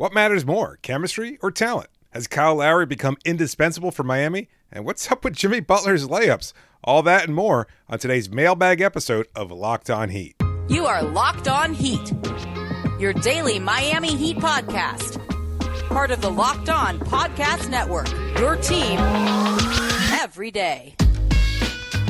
What matters more, chemistry or talent? Has Kyle Lowry become indispensable for Miami? And what's up with Jimmy Butler's layups? All that and more on today's mailbag episode of Locked On Heat. You are Locked On Heat, your daily Miami Heat podcast. Part of the Locked On Podcast Network, your team every day.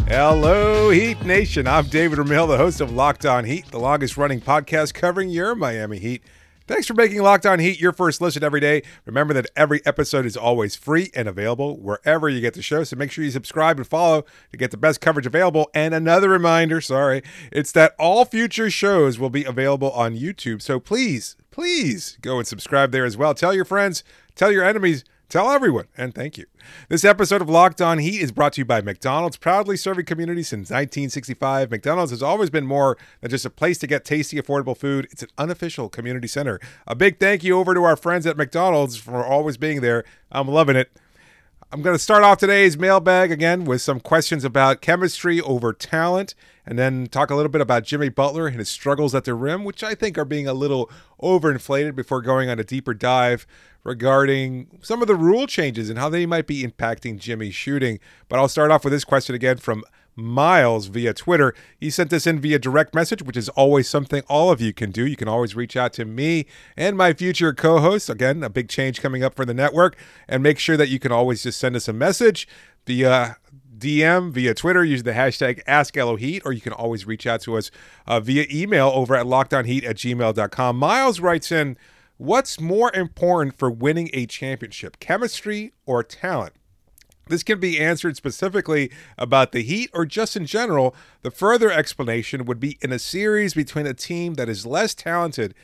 Hello, Heat Nation. I'm David Ramil, the host of Locked On Heat, the longest running podcast covering your Miami Heat. Thanks for making Locked On Heat your first listen every day. Remember that every episode is always free and available wherever you get the show. So make sure you subscribe and follow to get the best coverage available. And another reminder, sorry, it's that all future shows will be available on YouTube. So please, please go and subscribe there as well. Tell your friends, tell your enemies Tell everyone, and thank you. This episode of Locked On Heat is brought to you by McDonald's, proudly serving communities since 1965. McDonald's has always been more than just a place to get tasty, affordable food. It's an unofficial community center. A big thank you over to our friends at McDonald's for always being there. I'm loving it. I'm going to start off today's mailbag again with some questions about chemistry over talent, and then talk a little bit about Jimmy Butler and his struggles at the rim, which I think are being a little overinflated before going on a deeper dive regarding some of the rule changes and how they might be impacting Jimmy's shooting. But I'll start off with this question again from Miles via Twitter. He sent this in via direct message, which is always something all of you can do. You can always reach out to me and my future co hosts. Again, a big change coming up for the network. And make sure that you can always just send us a message via DM via Twitter using the hashtag AskLOHeat, or you can always reach out to us uh, via email over at lockedonheat at gmail.com. Miles writes in, What's more important for winning a championship, chemistry or talent? This can be answered specifically about the Heat or just in general. The further explanation would be in a series between a team that is less talented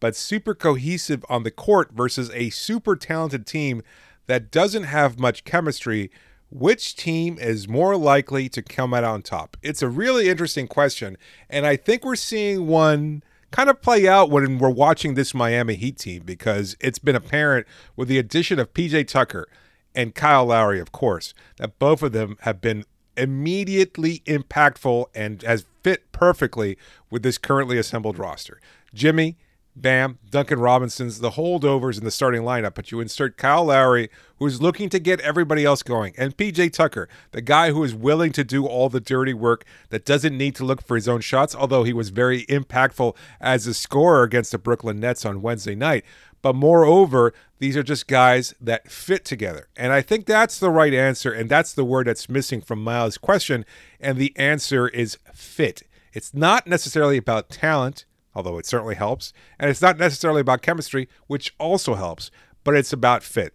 but super cohesive on the court versus a super talented team that doesn't have much chemistry. Which team is more likely to come out on top? It's a really interesting question, and I think we're seeing one kind of play out when we're watching this Miami Heat team because it's been apparent with the addition of PJ Tucker and Kyle Lowry, of course, that both of them have been immediately impactful and has fit perfectly with this currently assembled roster. Jimmy Bam, Duncan Robinson's the holdovers in the starting lineup, but you insert Kyle Lowry, who's looking to get everybody else going, and PJ Tucker, the guy who is willing to do all the dirty work that doesn't need to look for his own shots, although he was very impactful as a scorer against the Brooklyn Nets on Wednesday night. But moreover, these are just guys that fit together. And I think that's the right answer. And that's the word that's missing from Miles' question. And the answer is fit. It's not necessarily about talent although it certainly helps. And it's not necessarily about chemistry, which also helps, but it's about fit.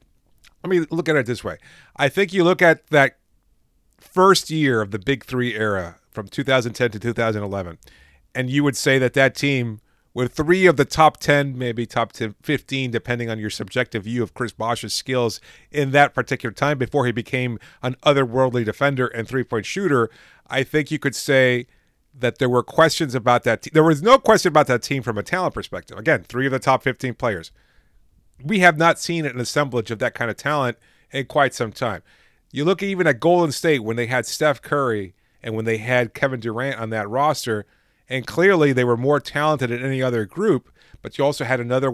Let me look at it this way. I think you look at that first year of the Big Three era from 2010 to 2011, and you would say that that team, with three of the top 10, maybe top 10, 15, depending on your subjective view of Chris Bosh's skills in that particular time before he became an otherworldly defender and three point shooter, I think you could say that there were questions about that. Te- there was no question about that team from a talent perspective. Again, three of the top 15 players. We have not seen an assemblage of that kind of talent in quite some time. You look even at Golden State when they had Steph Curry and when they had Kevin Durant on that roster, and clearly they were more talented than any other group, but you also had another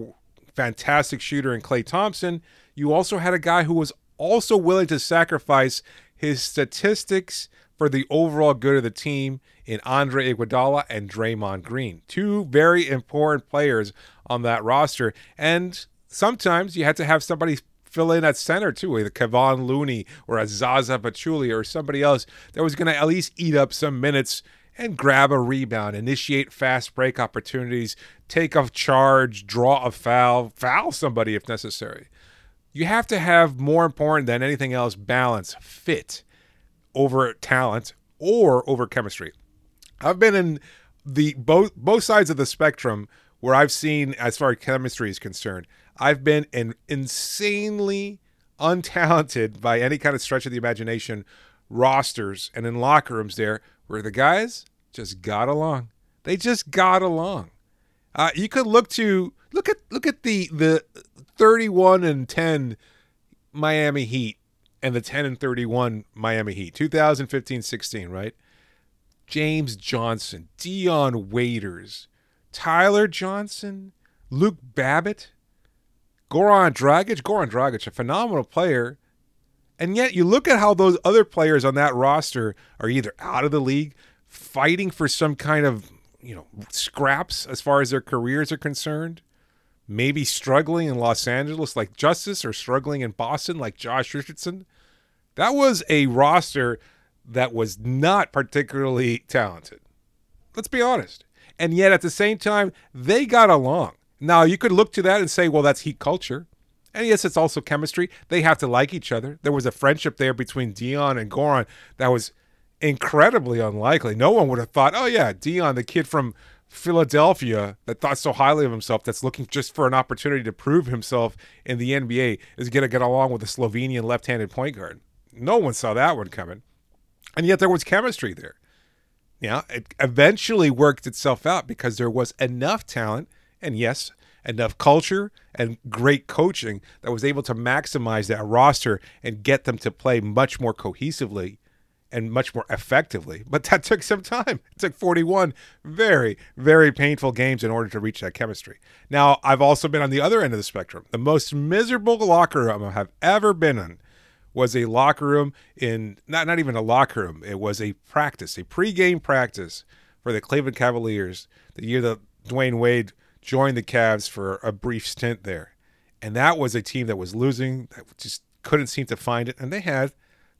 fantastic shooter in Klay Thompson. You also had a guy who was also willing to sacrifice his statistics for the overall good of the team in Andre Iguodala and Draymond Green. Two very important players on that roster. And sometimes you had to have somebody fill in at center too, either Kevon Looney or a Zaza Pachulia or somebody else that was going to at least eat up some minutes and grab a rebound, initiate fast break opportunities, take a charge, draw a foul, foul somebody if necessary. You have to have more important than anything else balance, fit over talent or over chemistry. I've been in the both both sides of the spectrum where I've seen as far as chemistry is concerned. I've been in insanely untalented by any kind of stretch of the imagination rosters and in locker rooms there where the guys just got along. They just got along. Uh, you could look to look at look at the the 31 and 10 Miami Heat and the 10 and 31 Miami Heat 2015-16, right? James Johnson, Dion Waiters, Tyler Johnson, Luke Babbitt, Goran Dragic, Goran Dragic, a phenomenal player. And yet you look at how those other players on that roster are either out of the league, fighting for some kind of, you know, scraps as far as their careers are concerned, maybe struggling in Los Angeles like Justice or struggling in Boston like Josh Richardson. That was a roster that was not particularly talented. Let's be honest. And yet at the same time, they got along. Now, you could look to that and say, well, that's heat culture. And yes, it's also chemistry. They have to like each other. There was a friendship there between Dion and Goran that was incredibly unlikely. No one would have thought, oh, yeah, Dion, the kid from Philadelphia that thought so highly of himself, that's looking just for an opportunity to prove himself in the NBA, is going to get along with a Slovenian left handed point guard. No one saw that one coming. And yet there was chemistry there. Yeah, it eventually worked itself out because there was enough talent and yes, enough culture and great coaching that was able to maximize that roster and get them to play much more cohesively and much more effectively. But that took some time. It took 41 very, very painful games in order to reach that chemistry. Now, I've also been on the other end of the spectrum. The most miserable locker room I have ever been in was a locker room in not not even a locker room. It was a practice, a pregame practice for the Cleveland Cavaliers the year that Dwyane Wade joined the Cavs for a brief stint there. And that was a team that was losing, that just couldn't seem to find it. And they had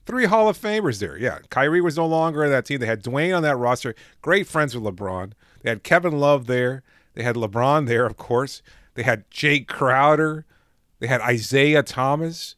three Hall of Famers there. Yeah, Kyrie was no longer in that team. They had Dwyane on that roster, great friends with LeBron. They had Kevin Love there. They had LeBron there, of course. They had Jae Crowder. They had Isaiah Thomas.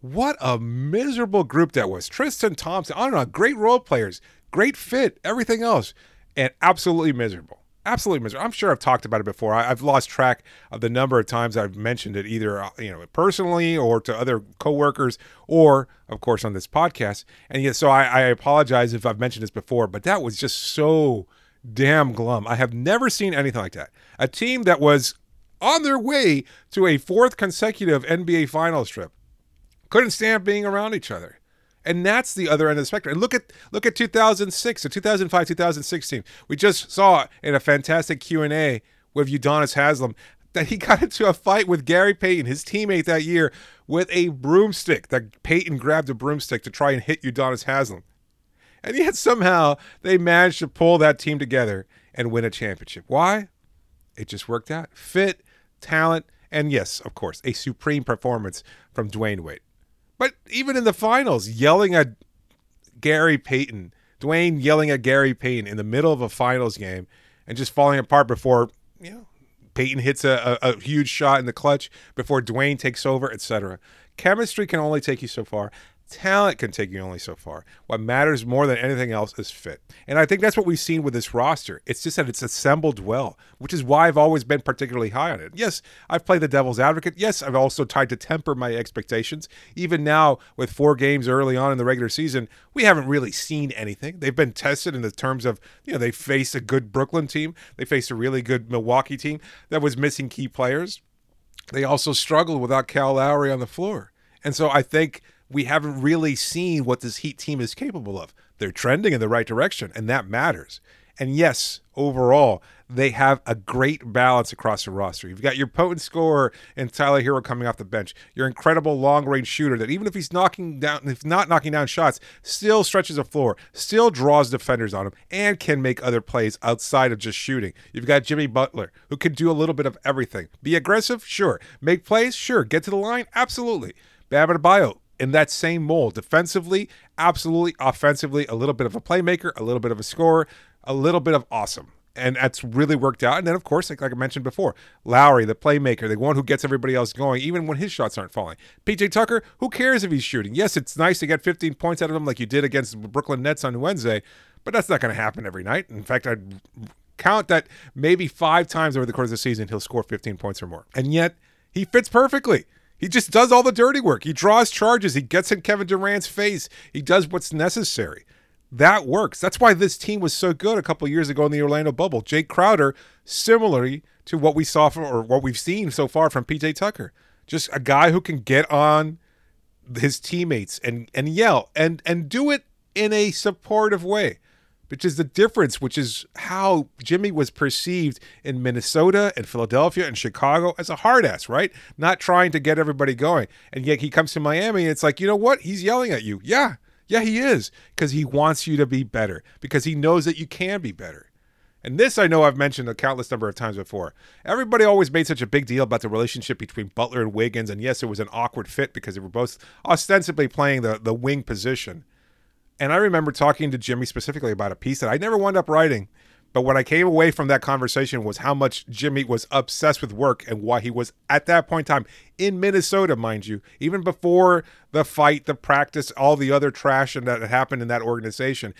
What a miserable group that was. Tristan Thompson, I don't know, great role players, great fit, everything else, and absolutely miserable absolutely miserable. I'm sure I've talked about it before. I, have lost track of the number of times I've mentioned it, either uh, you know personally or to other coworkers, or of course on this podcast. And yet, so I, I apologize if I've mentioned this before, but that was just so damn glum. I have never seen anything like that. A team that was on their way to a fourth consecutive NBA Finals trip couldn't stand being around each other. And that's the other end of the spectrum. And look at look at 2006 or 2005, 2016. We just saw in a fantastic Q&A with Udonis Haslem that he got into a fight with Gary Payton, his teammate that year, with a broomstick. That Payton grabbed a broomstick to try and hit Udonis Haslem. And yet somehow they managed to pull that team together and win a championship. Why? It just worked out. Fit, talent, and yes, of course, a supreme performance from Dwyane Wade. But even in the finals, yelling at Gary Payton, Dwyane yelling at Gary Payton in the middle of a finals game and just falling apart before, you know, Payton hits a, a, a huge shot in the clutch before Dwayne takes over, etc. Chemistry can only take you so far. Talent can take you only so far. What matters more than anything else is fit. And I think that's what we've seen with this roster. It's just that it's assembled well, which is why I've always been particularly high on it. Yes, I've played the devil's advocate. Yes, I've also tried to temper my expectations. Even now, with four games early on in the regular season, we haven't really seen anything. They've been tested in the terms of, you know, they faced a good Brooklyn team, they faced a really good Milwaukee team that was missing key players. They also struggled without Kyle Lowry on the floor. And so I think we haven't really seen what this Heat team is capable of. They're trending in the right direction, and that matters. And yes, overall, they have a great balance across the roster. You've got your potent scorer and Tyler Herro coming off the bench, your incredible long range shooter that even if he's knocking down, if not knocking down shots, still stretches the floor, still draws defenders on him, and can make other plays outside of just shooting. You've got Jimmy Butler, who can do a little bit of everything. Be aggressive? Sure. Make plays? Sure. Get to the line? Absolutely. Bam Adebayo, in that same mold. Defensively, absolutely. Offensively, a little bit of a playmaker, a little bit of a scorer, a little bit of awesome. And that's really worked out. And then, of course, like, like I mentioned before, Lowry, the playmaker, the one who gets everybody else going, even when his shots aren't falling. PJ Tucker, who cares if he's shooting? Yes, it's nice to get 15 points out of him like you did against the Brooklyn Nets on Wednesday, but that's not going to happen every night. In fact, I'd count that maybe five times over the course of the season he'll score 15 points or more. And yet, he fits perfectly. He just does all the dirty work. He draws charges. He gets in Kevin Durant's face. He does what's necessary. That works. That's why this team was so good a couple years ago in the Orlando bubble. Jae Crowder, similarly to what we saw from, or what we've seen so far from PJ Tucker, just a guy who can get on his teammates and and yell and and do it in a supportive way which is the difference, which is how Jimmy was perceived in Minnesota and Philadelphia and Chicago as a hard ass, right? Not trying to get everybody going. And yet he comes to Miami and it's like, you know what? He's yelling at you. Yeah, yeah, he is. Because he wants you to be better, because he knows that you can be better. And this I know I've mentioned a countless number of times before. Everybody always made such a big deal about the relationship between Butler and Wiggins, and yes, it was an awkward fit because they were both ostensibly playing the, the wing position. And I remember talking to Jimmy specifically about a piece that I never wound up writing. But what I came away from that conversation was how much Jimmy was obsessed with work and why he was at that point in time in Minnesota, mind you, even before the fight, the practice, all the other trash and that had happened in that organization.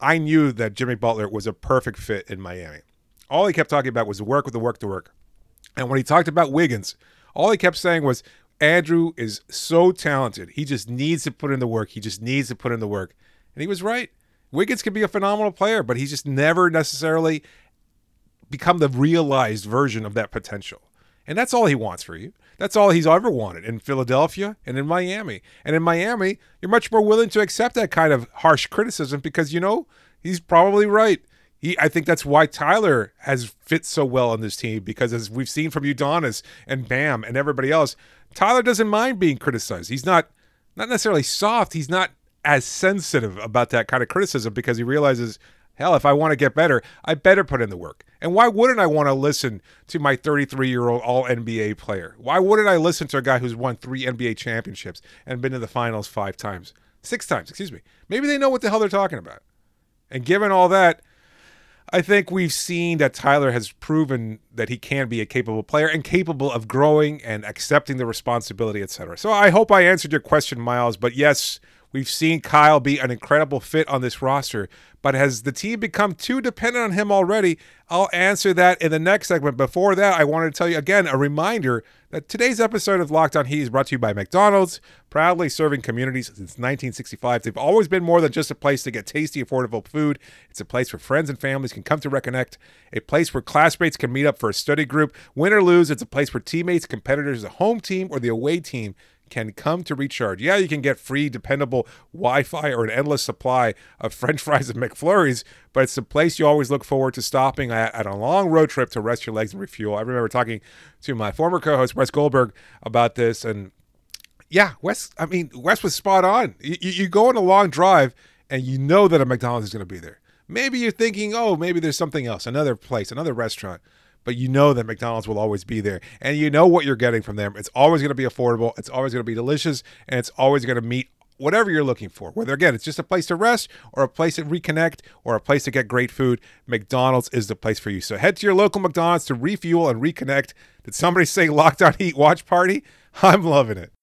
I knew that Jimmy Butler was a perfect fit in Miami. All he kept talking about was the work with the work, to work. And when he talked about Wiggins, all he kept saying was, Andrew is so talented. He just needs to put in the work. He just needs to put in the work. And he was right. Wiggins can be a phenomenal player, but he's just never necessarily become the realized version of that potential. And that's all he wants for you. That's all he's ever wanted in Philadelphia and in Miami. And in Miami, you're much more willing to accept that kind of harsh criticism because you know he's probably right. He, I think that's why Tyler has fit so well on this team because as we've seen from Udonis and Bam and everybody else, Tyler doesn't mind being criticized. He's not not necessarily soft. He's not as sensitive about that kind of criticism because he realizes Hell, if I want to get better, I better put in the work. And why wouldn't I want to listen to my 33 year old All NBA player? Why wouldn't I listen to a guy who's won three NBA championships and been to the finals five times? Six times, excuse me. Maybe they know what the hell they're talking about. And given all that, I think we've seen that Tyler has proven that he can be a capable player and capable of growing and accepting the responsibility, etc. So I hope I answered your question, Miles. But yes, We've seen Kyle be an incredible fit on this roster, but has the team become too dependent on him already? I'll answer that in the next segment. Before that, I wanted to tell you again a reminder that today's episode of Locked On Heat is brought to you by McDonald's, proudly serving communities since 1965. They've always been more than just a place to get tasty, affordable food. It's a place where friends and families can come to reconnect, a place where classmates can meet up for a study group. Win or lose, it's a place where teammates, competitors, the home team, or the away team can come to recharge. Yeah, you can get free, dependable Wi Fi or an endless supply of French fries and McFlurries, but it's the place you always look forward to stopping at, at a long road trip to rest your legs and refuel. I remember talking to my former co host, Wes Goldberg, about this. And yeah, Wes, I mean, Wes was spot on. You, you go on a long drive and you know that a McDonald's is going to be there. Maybe you're thinking, oh, maybe there's something else, another place, another restaurant but you know that McDonald's will always be there. And you know what you're getting from them. It's always going to be affordable, it's always going to be delicious, and it's always going to meet whatever you're looking for. Whether again, it's just a place to rest or a place to reconnect or a place to get great food, McDonald's is the place for you. So head to your local McDonald's to refuel and reconnect. Did somebody say Locked On Heat watch party? I'm loving it.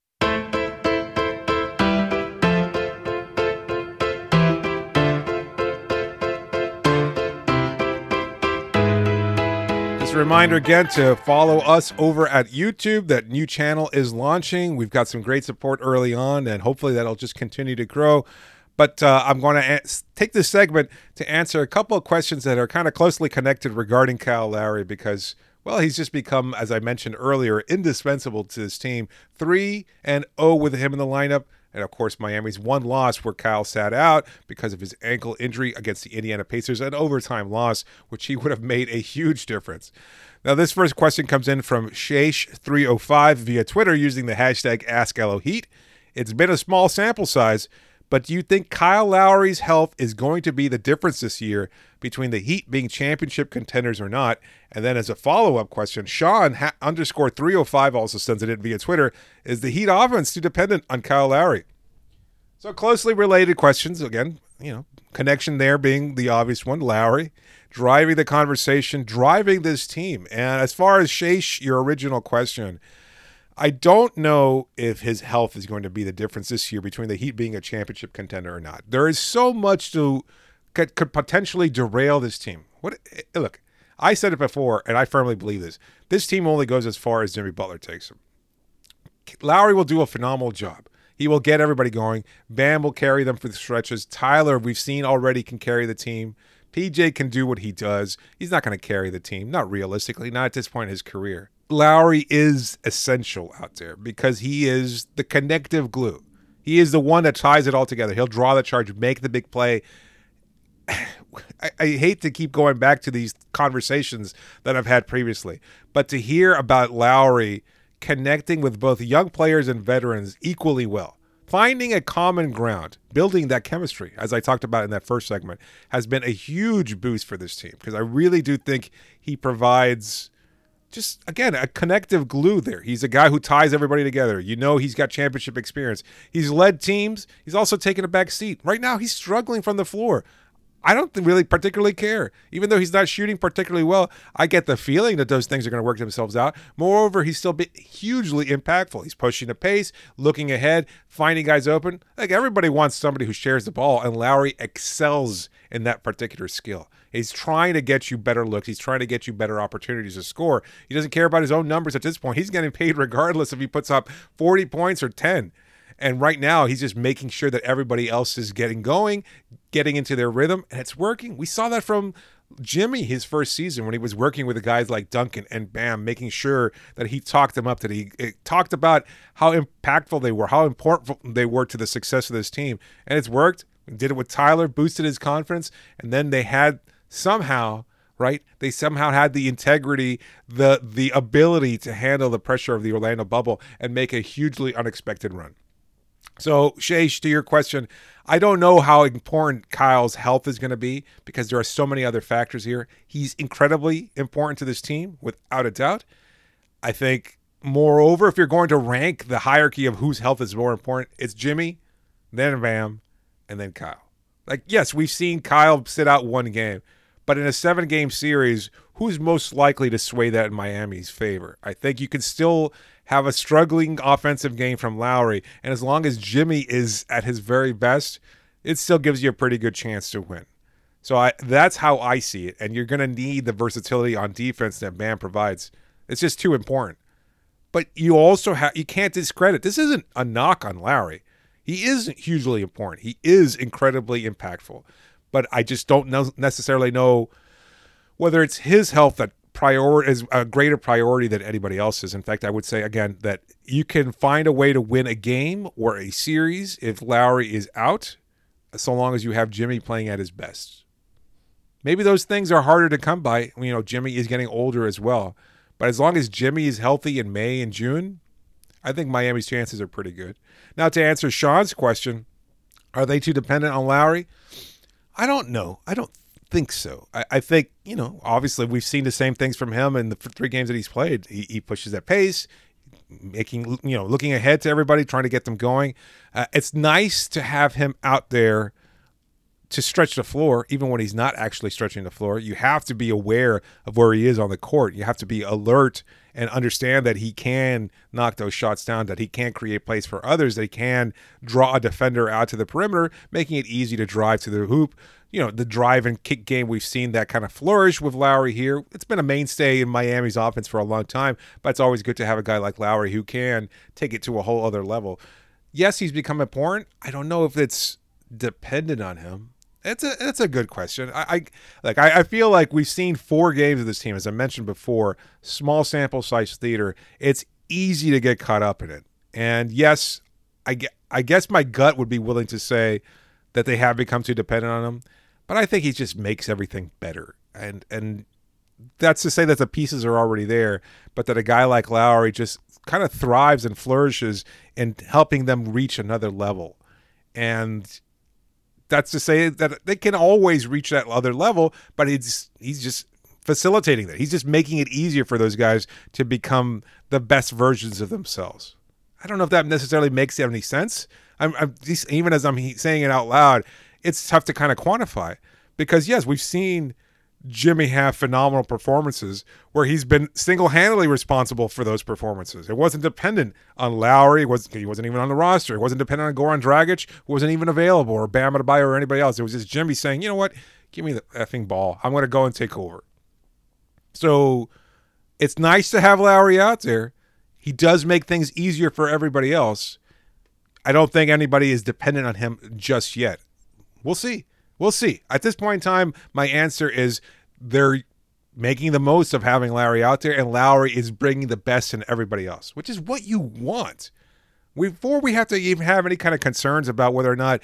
A reminder again to follow us over at YouTube. That new channel is launching. We've got some great support early on, and hopefully that'll just continue to grow. But uh, I'm going to a- take this segment to answer a couple of questions that are kind of closely connected regarding Kyle Lowry because, well, he's just become, as I mentioned earlier, indispensable to this team. 3 and 0 with him in the lineup. And of course, Miami's one loss where Kyle sat out because of his ankle injury against the Indiana Pacers, an overtime loss, which he would have made a huge difference. Now, this first question comes in from Shash305 via Twitter using the hashtag AskLOHeat. It's been a small sample size, but do you think Kyle Lowry's health is going to be the difference this year between the Heat being championship contenders or not? And then, as a follow up question, Sean ha- underscore 305 also sends it in via Twitter Is the Heat offense too dependent on Kyle Lowry? So, closely related questions. Again, you know, connection there being the obvious one Lowry driving the conversation, driving this team. And as far as Shash, your original question, I don't know if his health is going to be the difference this year between the Heat being a championship contender or not. There is so much to could, could potentially derail this team. What eh, look, I said it before, and I firmly believe this. This team only goes as far as Jimmy Butler takes them. Lowry will do a phenomenal job. He will get everybody going. Bam will carry them for the stretches. Tyler, we've seen already, can carry the team. PJ can do what he does. He's not going to carry the team, not realistically, not at this point in his career. Lowry is essential out there because he is the connective glue. He is the one that ties it all together. He'll draw the charge, make the big play. I, I hate to keep going back to these conversations that I've had previously, but to hear about Lowry connecting with both young players and veterans equally well, finding a common ground, building that chemistry, as I talked about in that first segment, has been a huge boost for this team because I really do think he provides just again a connective glue there. He's a guy who ties everybody together. You know he's got championship experience. He's led teams. He's also taken a back seat. Right now he's struggling from the floor. I don't really particularly care. Even though he's not shooting particularly well, I get the feeling that those things are going to work themselves out. Moreover, he's still hugely impactful. He's pushing the pace, looking ahead, finding guys open. Like everybody wants somebody who shares the ball, and Lowry excels in that particular skill. He's trying to get you better looks. He's trying to get you better opportunities to score. He doesn't care about his own numbers at this point. He's getting paid regardless if he puts up 40 points or 10. And right now, he's just making sure that everybody else is getting going, getting into their rhythm, and it's working. We saw that from Jimmy his first season when he was working with the guys like Duncan and Bam, making sure that he talked them up, that he eh, talked about how impactful they were, how important they were to the success of this team. And it's worked. Did it with Tyler, boosted his confidence, and then they had somehow right? They somehow had the integrity, the the ability to handle the pressure of the Orlando bubble and make a hugely unexpected run. So, Shaish, to your question, I don't know how important Kyle's health is going to be because there are so many other factors here. He's incredibly important to this team, without a doubt. I think, moreover, if you're going to rank the hierarchy of whose health is more important, it's Jimmy, then Bam, and then Kyle. Like, yes, we've seen Kyle sit out one game, but in a seven game series, who's most likely to sway that in Miami's favor? I think you can still have a struggling offensive game from Lowry, and as long as Jimmy is at his very best, it still gives you a pretty good chance to win. So I that's how I see it, and you're going to need the versatility on defense that Bam provides. It's just too important. But you also have you can't discredit. This isn't a knock on Lowry. He is hugely important. He is incredibly impactful. But I just don't necessarily know whether it's his health that priority is a greater priority than anybody else's. In fact, I would say again that you can find a way to win a game or a series if Lowry is out, so long as you have Jimmy playing at his best. Maybe those things are harder to come by. You know, Jimmy is getting older as well. But as long as Jimmy is healthy in May and June, I think Miami's chances are pretty good. Now, to answer Sean's question, are they too dependent on Lowry? I don't know. I don't think so. I, I, think you know. Obviously, we've seen the same things from him in the three games that he's played. He, he pushes that pace, making you know, looking ahead to everybody, trying to get them going. Uh, it's nice to have him out there to stretch the floor, even when he's not actually stretching the floor. You have to be aware of where he is on the court. You have to be alert and understand that he can knock those shots down, that he can create plays for others, he can draw a defender out to the perimeter, making it easy to drive to the hoop you know, the drive and kick game, we've seen that kind of flourish with Lowry here. It's been a mainstay in Miami's offense for a long time, but it's always good to have a guy like Lowry who can take it to a whole other level. Yes, he's become important. I don't know if it's dependent on him. It's a it's a good question. I, I like I, I, feel like we've seen four games of this team, as I mentioned before, small sample size theater. It's easy to get caught up in it. And yes, I, I guess my gut would be willing to say that they have become too dependent on him. But I think he just makes everything better. And and that's to say that the pieces are already there, but that a guy like Lowry just kind of thrives and flourishes in helping them reach another level. And that's to say that they can always reach that other level, but he's he's just facilitating that. He's just making it easier for those guys to become the best versions of themselves. I don't know if that necessarily makes any sense. I'm, I'm even as I'm saying it out loud, it's tough to kind of quantify because yes, we've seen Jimmy have phenomenal performances where he's been single-handedly responsible for those performances. It wasn't dependent on Lowry. Was, he wasn't even on the roster. It wasn't dependent on Goran Dragic, who wasn't even available, or Bam Adebayo or anybody else. It was just Jimmy saying, you know what, give me the effing ball. I'm going to go and take over. So it's nice to have Lowry out there. He does make things easier for everybody else. I don't think anybody is dependent on him just yet. We'll see. We'll see. At this point in time, my answer is they're making the most of having Lowry out there, and Lowry is bringing the best in everybody else, which is what you want. Before we have to even have any kind of concerns about whether or not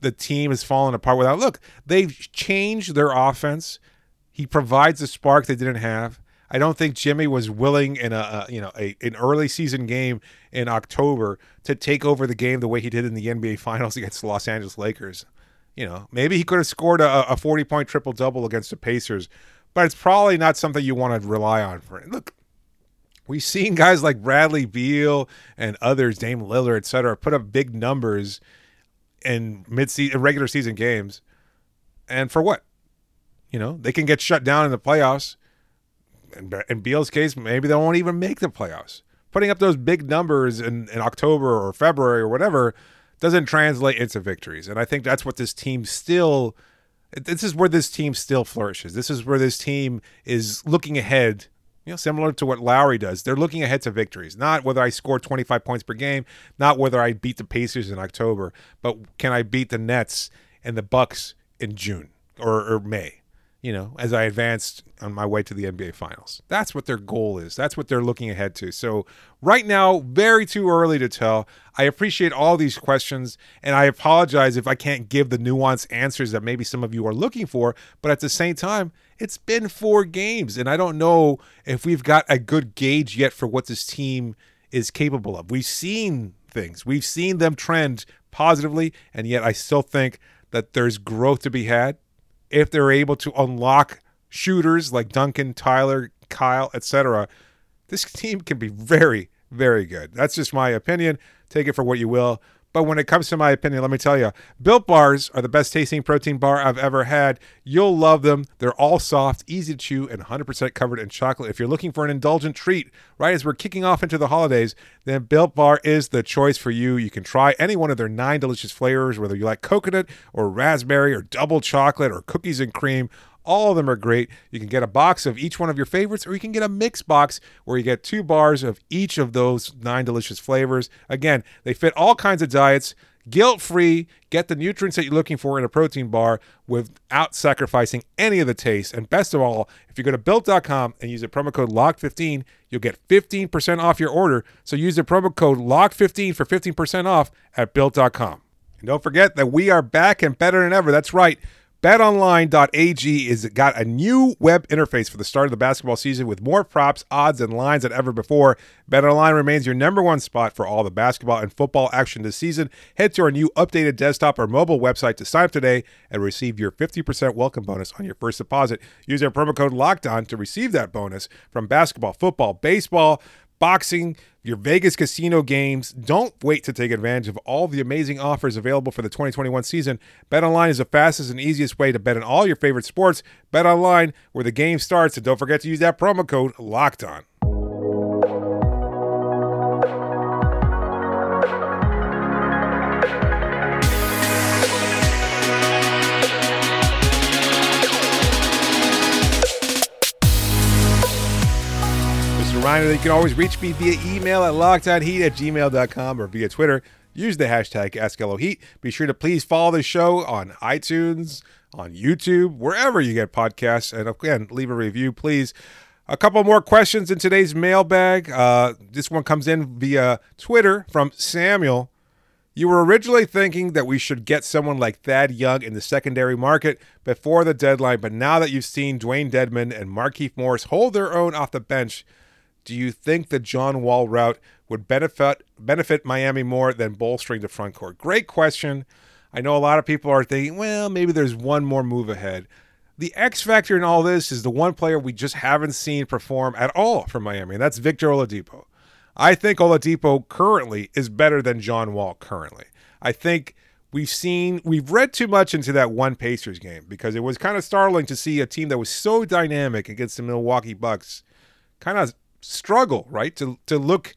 the team is falling apart without. Look, they've changed their offense. He provides a spark they didn't have. I don't think Jimmy was willing in a, a you know a, an early season game in October to take over the game the way he did in the NBA Finals against the Los Angeles Lakers. You know, maybe he could have scored a, a 40 point triple double against the Pacers, but it's probably not something you want to rely on for. Look, we've seen guys like Bradley Beal and others, Dame Lillard, et cetera, put up big numbers in mid season, regular season games, and for what? You know, they can get shut down in the playoffs. In, in Beal's case, maybe they won't even make the playoffs. Putting up those big numbers in, in October or February or whatever doesn't translate into victories. And I think that's what this team still this is where this team still flourishes. This is where this team is looking ahead, you know, similar to what Lowry does. They're looking ahead to victories, not whether I score 25 points per game, not whether I beat the Pacers in October, but can I beat the Nets and the Bucks in June or, or May? You know, as I advanced on my way to the NBA Finals. That's what their goal is. That's what they're looking ahead to. So, right now, very too early to tell. I appreciate all these questions, and I apologize if I can't give the nuanced answers that maybe some of you are looking for. But at the same time, it's been four games, and I don't know if we've got a good gauge yet for what this team is capable of. We've seen things, we've seen them trend positively, and yet I still think that there's growth to be had if they're able to unlock shooters like Duncan, Tyler, Kyle, etc., this team can be very, very good. That's just my opinion. Take it for what you will. But when it comes to my opinion, let me tell you, Built Bars are the best tasting protein bar I've ever had. You'll love them. They're all soft, easy to chew, and 100% covered in chocolate. If you're looking for an indulgent treat, right as we're kicking off into the holidays, then Built Bar is the choice for you. You can try any one of their nine delicious flavors, whether you like coconut or raspberry or double chocolate or cookies and cream. All of them are great. You can get a box of each one of your favorites, or you can get a mix box where you get two bars of each of those nine delicious flavors. Again, they fit all kinds of diets, guilt free. Get the nutrients that you're looking for in a protein bar without sacrificing any of the taste. And best of all, if you go to built.com and use the promo code LOCKED15, you'll get 15% off your order. So use the promo code LOCKED15 for 15% off at built.com. And don't forget that we are back and better than ever. That's right. BetOnline.ag has got a new web interface for the start of the basketball season with more props, odds, and lines than ever before. BetOnline remains your number one spot for all the basketball and football action this season. Head to our new updated desktop or mobile website to sign up today and receive your 50% welcome bonus on your first deposit. Use our promo code LOCKEDON to receive that bonus from basketball, football, baseball, boxing, your Vegas casino games. Don't wait to take advantage of all the amazing offers available for the 2021 season. BetOnline is the fastest and easiest way to bet on all your favorite sports. Bet online where the game starts, and don't forget to use that promo code Locked On. Reminder that you can always reach me via email at lockedonheat at gmail.com or via Twitter. Use the hashtag AskLOHeat. Be sure to please follow the show on iTunes, on YouTube, wherever you get podcasts. And again, leave a review, please. A couple more questions in today's mailbag. Uh, this one comes in via Twitter from Samuel. You were originally thinking that we should get someone like Thad Young in the secondary market before the deadline, but now that you've seen Dewayne Dedmon and Markieff Morris hold their own off the bench, do you think the John Wall route would benefit benefit Miami more than bolstering the front court? Great question. I know a lot of people are thinking, well, maybe there's one more move ahead. The X factor in all this is the one player we just haven't seen perform at all for Miami, and that's Victor Oladipo. I think Oladipo currently is better than John Wall currently. I think we've seen we've read too much into that one Pacers game because it was kind of startling to see a team that was so dynamic against the Milwaukee Bucks kind of struggle, right? To to look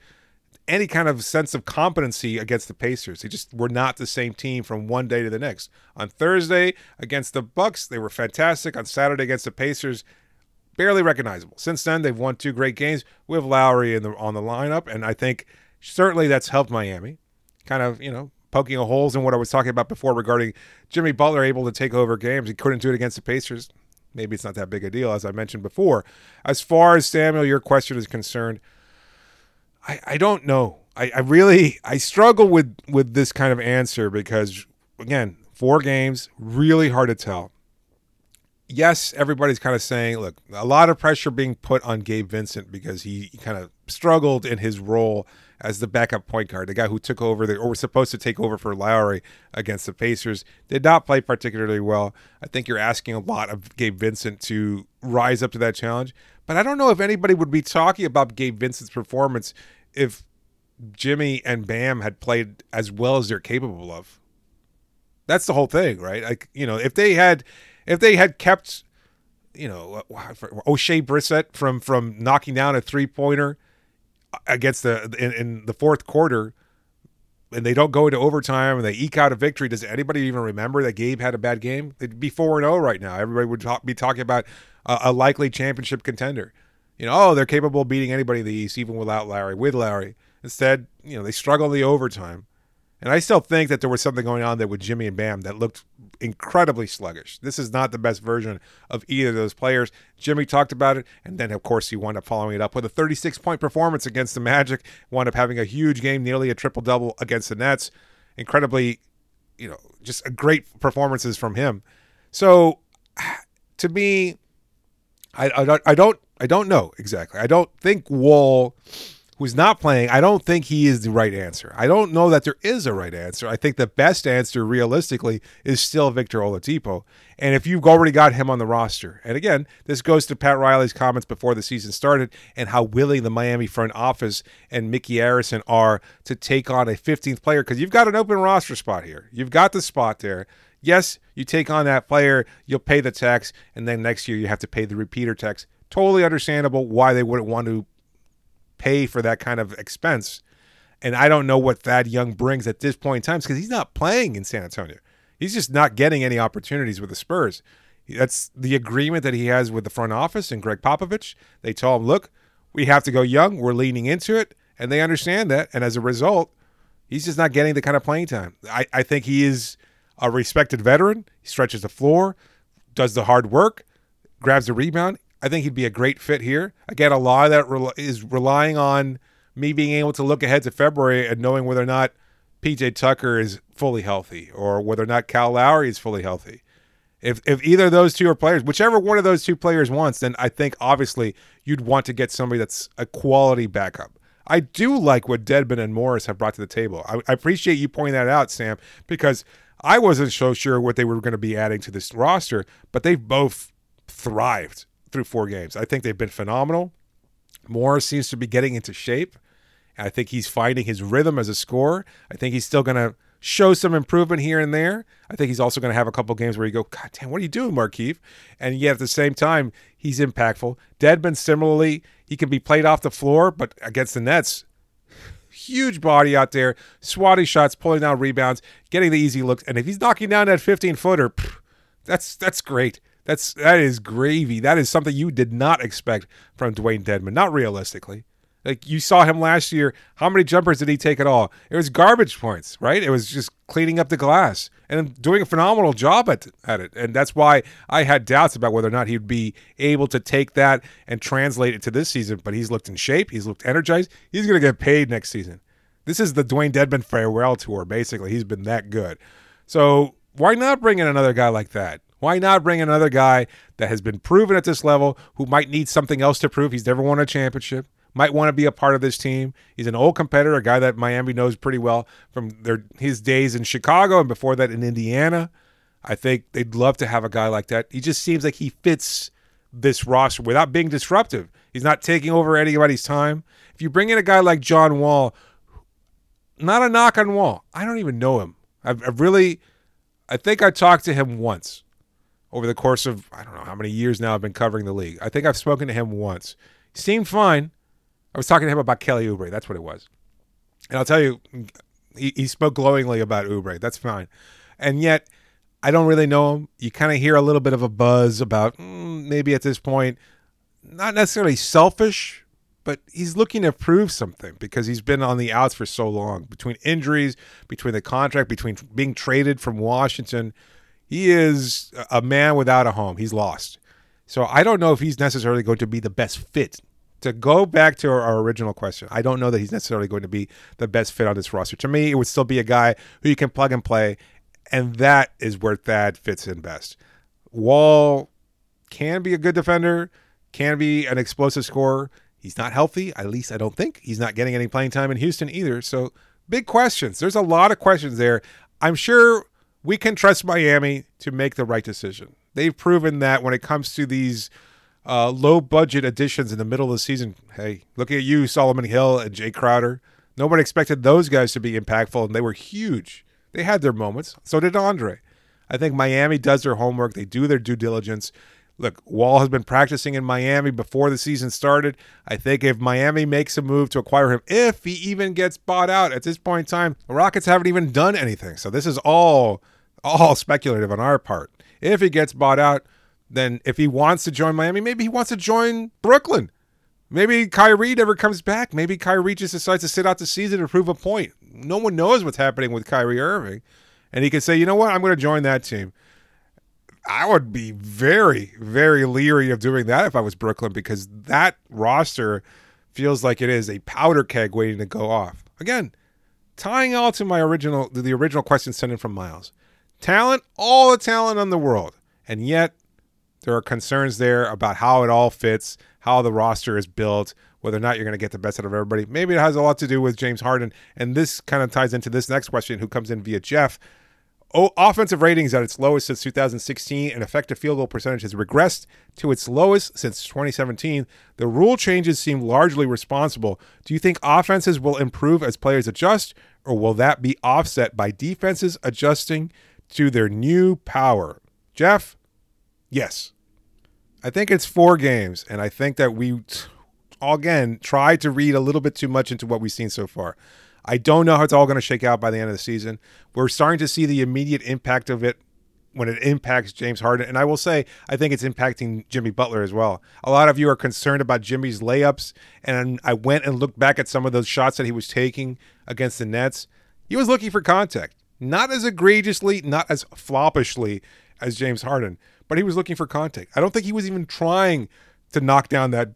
any kind of sense of competency against the Pacers. They just were not the same team from one day to the next. On Thursday against the Bucks, they were fantastic. On Saturday against the Pacers, barely recognizable. Since then, they've won two great games with Lowry in the on the lineup, and I think certainly that's helped Miami. Kind of, you know, poking holes in what I was talking about before regarding Jimmy Butler able to take over games. He couldn't do it against the Pacers maybe it's not that big a deal, as I mentioned before. As far as Samuel, your question is concerned, I, I don't know. I, I really I struggle with with this kind of answer because again, Four games, really hard to tell. Yes, everybody's kind of saying, look, a lot of pressure being put on Gabe Vincent because he, he kind of struggled in his role as the backup point guard, the guy who took over the, or was supposed to take over for Lowry against the Pacers, did not play particularly well. I think you're asking a lot of Gabe Vincent to rise up to that challenge. But I don't know if anybody would be talking about Gabe Vincent's performance if Jimmy and Bam had played as well as they're capable of. That's the whole thing, right? Like, you know, if they had if they had kept, you know, Oshae Brissett from from knocking down a three pointer against the in, in, the fourth quarter, and they don't go into overtime and they eke out a victory, does anybody even remember that Gabe had a bad game? They'd be four and zero oh right now. Everybody would talk, be talking about a, a, likely championship contender. You know, oh, they're capable of beating anybody in the East, even without Lowry. With Lowry, instead, you know, they struggle in the overtime. And I still think that there was something going on there with Jimmy and Bam that looked incredibly sluggish. This is not the best version of either of those players. Jimmy talked about it, and then, of course, he wound up following it up with a 36 point performance against the Magic, wound up having a huge game, nearly a triple double against the Nets. Incredibly, you know, just great performances from him. So, to me, I, I, don't, I don't I don't know exactly. I don't think Wall who's not playing, I don't think he is the right answer. I don't know that there is a right answer. I think the best answer realistically is still Victor Oladipo. And if you've already got him on the roster, and again, this goes to Pat Riley's comments before the season started and how willing the Miami front office and Micky Arison are to take on a 15th player because you've got an open roster spot here. You've got the spot there. Yes, you take on that player, you'll pay the tax, and then next year you have to pay the repeater tax. Totally understandable why they wouldn't want to pay for that kind of expense. And I don't know what Thad Young brings at this point in time because he's not playing in San Antonio. He's just not getting any opportunities with the Spurs. That's the agreement that he has with the front office and Gregg Popovich. They tell him, look, we have to go young. We're leaning into it. And they understand that. And as a result, he's just not getting the kind of playing time. I, I think he is a respected veteran. He stretches the floor, does the hard work, grabs the rebound. I think he'd be a great fit here. Again, a lot of that re- is relying on me being able to look ahead to February and knowing whether or not PJ Tucker is fully healthy or whether or not Kyle Lowry is fully healthy. If if either of those two are players, whichever one of those two players wants, then I think obviously you'd want to get somebody that's a quality backup. I do like what Dedmon and Morris have brought to the table. I, I appreciate you pointing that out, Sam, because I wasn't so sure what they were going to be adding to this roster, but they've both thrived through four games. I think they've been phenomenal. Morris seems to be getting into shape. I think he's finding his rhythm as a scorer. I think he's still going to show some improvement here and there. I think he's also going to have a couple games where you go, God damn, what are you doing, Markieff? And yet at the same time, he's impactful. Dedmon, similarly, he can be played off the floor, but against the Nets, huge body out there, swatty shots, pulling down rebounds, getting the easy looks. And if he's knocking down that 15 footer, that's that's great. That's that is gravy. That is something you did not expect from Dewayne Dedmon. Not realistically. Like you saw him last year. How many jumpers did he take at all? It was garbage points, right? It was just cleaning up the glass and doing a phenomenal job at, at it. And that's why I had doubts about whether or not he'd be able to take that and translate it to this season. But he's looked in shape. He's looked energized. He's going to get paid next season. This is the Dewayne Dedmon farewell tour, basically. He's been that good. So why not bring in another guy like that? Why not bring another guy that has been proven at this level who might need something else to prove? He's never won a championship, might want to be a part of this team. He's an old competitor, a guy that Miami knows pretty well from their his days in Chicago and before that in Indiana. I think they'd love to have a guy like that. He just seems like he fits this roster without being disruptive. He's not taking over anybody's time. If you bring in a guy like John Wall, not a knock on Wall. I don't even know him. I've, I've really, I think I talked to him once over the course of I don't know how many years now I've been covering the league. I think I've spoken to him once. He seemed fine. I was talking to him about Kelly Oubre. That's what it was. And I'll tell you, he, he spoke glowingly about Oubre. That's fine. And yet, I don't really know him. You kind of hear a little bit of a buzz about mm, maybe at this point, not necessarily selfish, but he's looking to prove something because he's been on the outs for so long between injuries, between the contract, between being traded from Washington he is a man without a home. He's lost. So I don't know if he's necessarily going to be the best fit. To go back to our, original question, I don't know that he's necessarily going to be the best fit on this roster. To me, it would still be a guy who you can plug and play And that is where Thad fits in best. Wall can be a good defender, can be an explosive scorer. He's not healthy, at least I don't think. He's not getting any playing time in Houston either. So, big questions. There's a lot of questions there. I'm sure we can trust Miami to make the right decision. They've proven that when it comes to these uh, low budget additions in the middle of the season. Hey, look at you, Solomon Hill and Jae Crowder. Nobody expected those guys to be impactful, and they were huge. They had their moments. So did Andre. I think Miami does their homework. They do their due diligence. Look, Wall has been practicing in Miami before the season started. I think if Miami makes a move to acquire him, if he even gets bought out at this point in time, the Rockets haven't even done anything. So this is all all speculative on our part. If he gets bought out, then if he wants to join Miami, maybe he wants to join Brooklyn. Maybe Kyrie never comes back. Maybe Kyrie just decides to sit out the season to prove a point. No one knows what's happening with Kyrie Irving. And he could say, you know what, I'm going to join that team. I would be very, very leery of doing that if I was Brooklyn because that roster feels like it is a powder keg waiting to go off. Again, tying all to my original, the original question sent in from Miles. Talent, all the talent in the world. And yet, there are concerns there about how it all fits, how the roster is built, whether or not you're going to get the best out of everybody. Maybe it has a lot to do with James Harden. And this kind of ties into this next question who comes in via Jeff. Oh, offensive ratings at its lowest since 2016 and effective field goal percentage has regressed to its lowest since 2017. The rule changes seem largely responsible. Do you think offenses will improve as players adjust, or will that be offset by defenses adjusting to their new power? Jeff, yes. I think it's four games, and I think that we, again, try to read a little bit too much into what we've seen so far. I don't know how it's all going to shake out by the end of the season. We're starting to see the immediate impact of it when it impacts James Harden. And I will say, I think it's impacting Jimmy Butler as well. A lot of you are concerned about Jimmy's layups. And I went and looked back at some of those shots that he was taking against the Nets. He was looking for contact, not as egregiously, not as floppishly as James Harden, but he was looking for contact. I don't think he was even trying to knock down that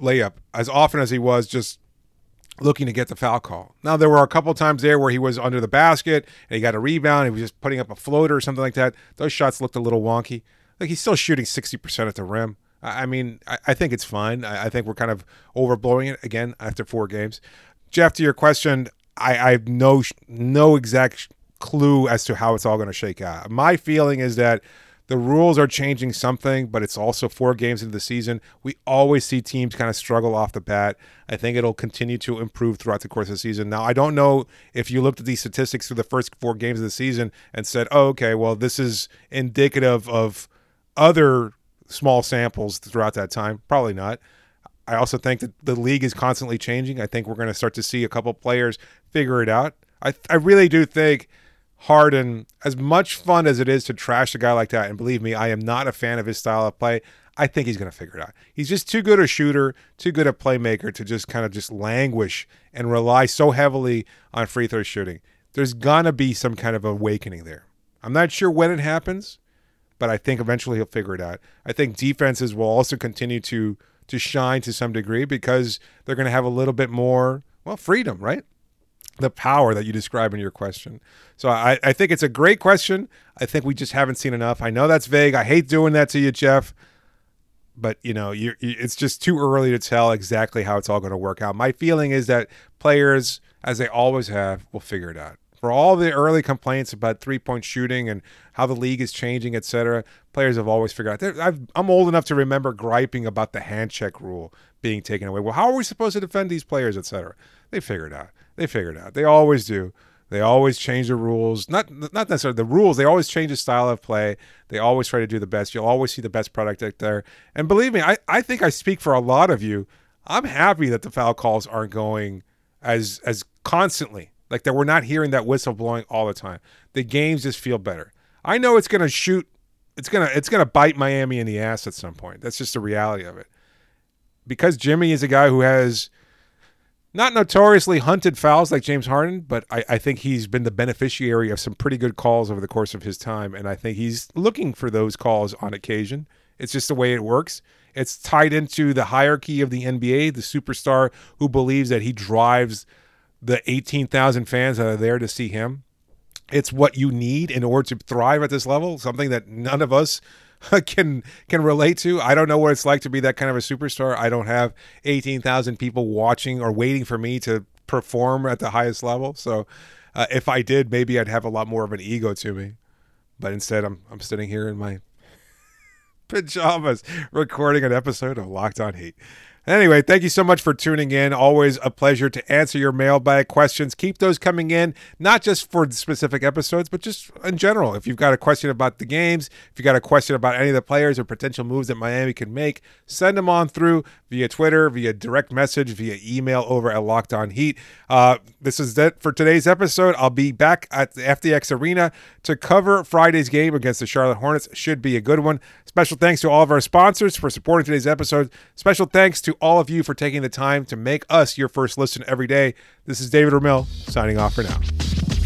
layup as often as he was just looking to get the foul call. Now there were a couple times there where he was under the basket and he got a rebound. He was just putting up a floater or something like that. Those shots looked a little wonky. Like he's still shooting sixty percent at the rim. I mean, I, think it's fine. I, I, think we're kind of overblowing it again after four games. Jeff, to your question, I, I have no no exact clue as to how it's all going to shake out. My feeling is that the rules are changing something, but it's also four games into the season. We always see teams kind of struggle off the bat. I think it'll continue to improve throughout the course of the season. Now, I don't know if you looked at these statistics through the first four games of the season and said, oh, okay, well, this is indicative of other small samples throughout that time. Probably not. I also think that the league is constantly changing. I think we're going to start to see a couple players figure it out. I, I really do think Harden, as much fun as it is to trash a guy like that, and believe me, I am not a fan of his style of play. I think he's going to figure it out. He's just too good a shooter, too good a playmaker to just kind of just languish and rely so heavily on free throw shooting. There's going to be some kind of awakening there. I'm not sure when it happens, but I think eventually he'll figure it out. I think defenses will also continue to to shine to some degree because they're going to have a little bit more, well, freedom, right? The power that you describe in your question. So I, I think it's a great question. I think we just haven't seen enough. I know that's vague. I hate doing that to you, Jeff. But you know, you, it's just too early to tell exactly how it's all going to work out. My feeling is that players, as they always have, will figure it out. For all the early complaints about three-point shooting and how the league is changing, etc., players have always figured out. i am old enough to remember griping about the hand check rule being taken away. Well, how are we supposed to defend these players, etc.? They figured out. They figured out. They always do. They always change the rules. Not not necessarily the rules. They always change the style of play. They always try to do the best. You'll always see the best product out there. And believe me, I, I think I speak for a lot of you. I'm happy that the foul calls aren't going as as constantly. Like that we're not hearing that whistle blowing all the time. The games just feel better. I know it's gonna shoot it's gonna it's gonna bite Miami in the ass at some point. That's just the reality of it. Because Jimmy is a guy who has not notoriously hunted fouls like James Harden, but I, I, think he's been the beneficiary of some pretty good calls over the course of his time. And I think he's looking for those calls on occasion. It's just the way it works. It's tied into the hierarchy of the NBA, the superstar who believes that he drives the 18,000 fans that are there to see him. it's what you need in order to thrive at this level, something that none of us can can relate to. I don't know what it's like to be that kind of a superstar. I don't have 18,000 people watching or waiting for me to perform at the highest level. So uh, if I did, maybe I'd have a lot more of an ego to me. But instead, I'm I'm sitting here in my pajamas recording an episode of Locked On Heat. Anyway, thank you so much for tuning in. Always a pleasure to answer your mailbag questions. Keep those coming in, not just for specific episodes, but just in general. If you've got a question about the games, if you've got a question about any of the players or potential moves that Miami can make, send them on through via Twitter, via direct message, via email over at Locked On Heat. Uh, this is it for today's episode. I'll be back at the FTX Arena to cover Friday's game against the Charlotte Hornets. Should be a good one. Special thanks to all of our sponsors for supporting today's episode. Special thanks to all of you for taking the time to make us your first listen every day. This is David Ramil signing off for now.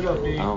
Obrigado.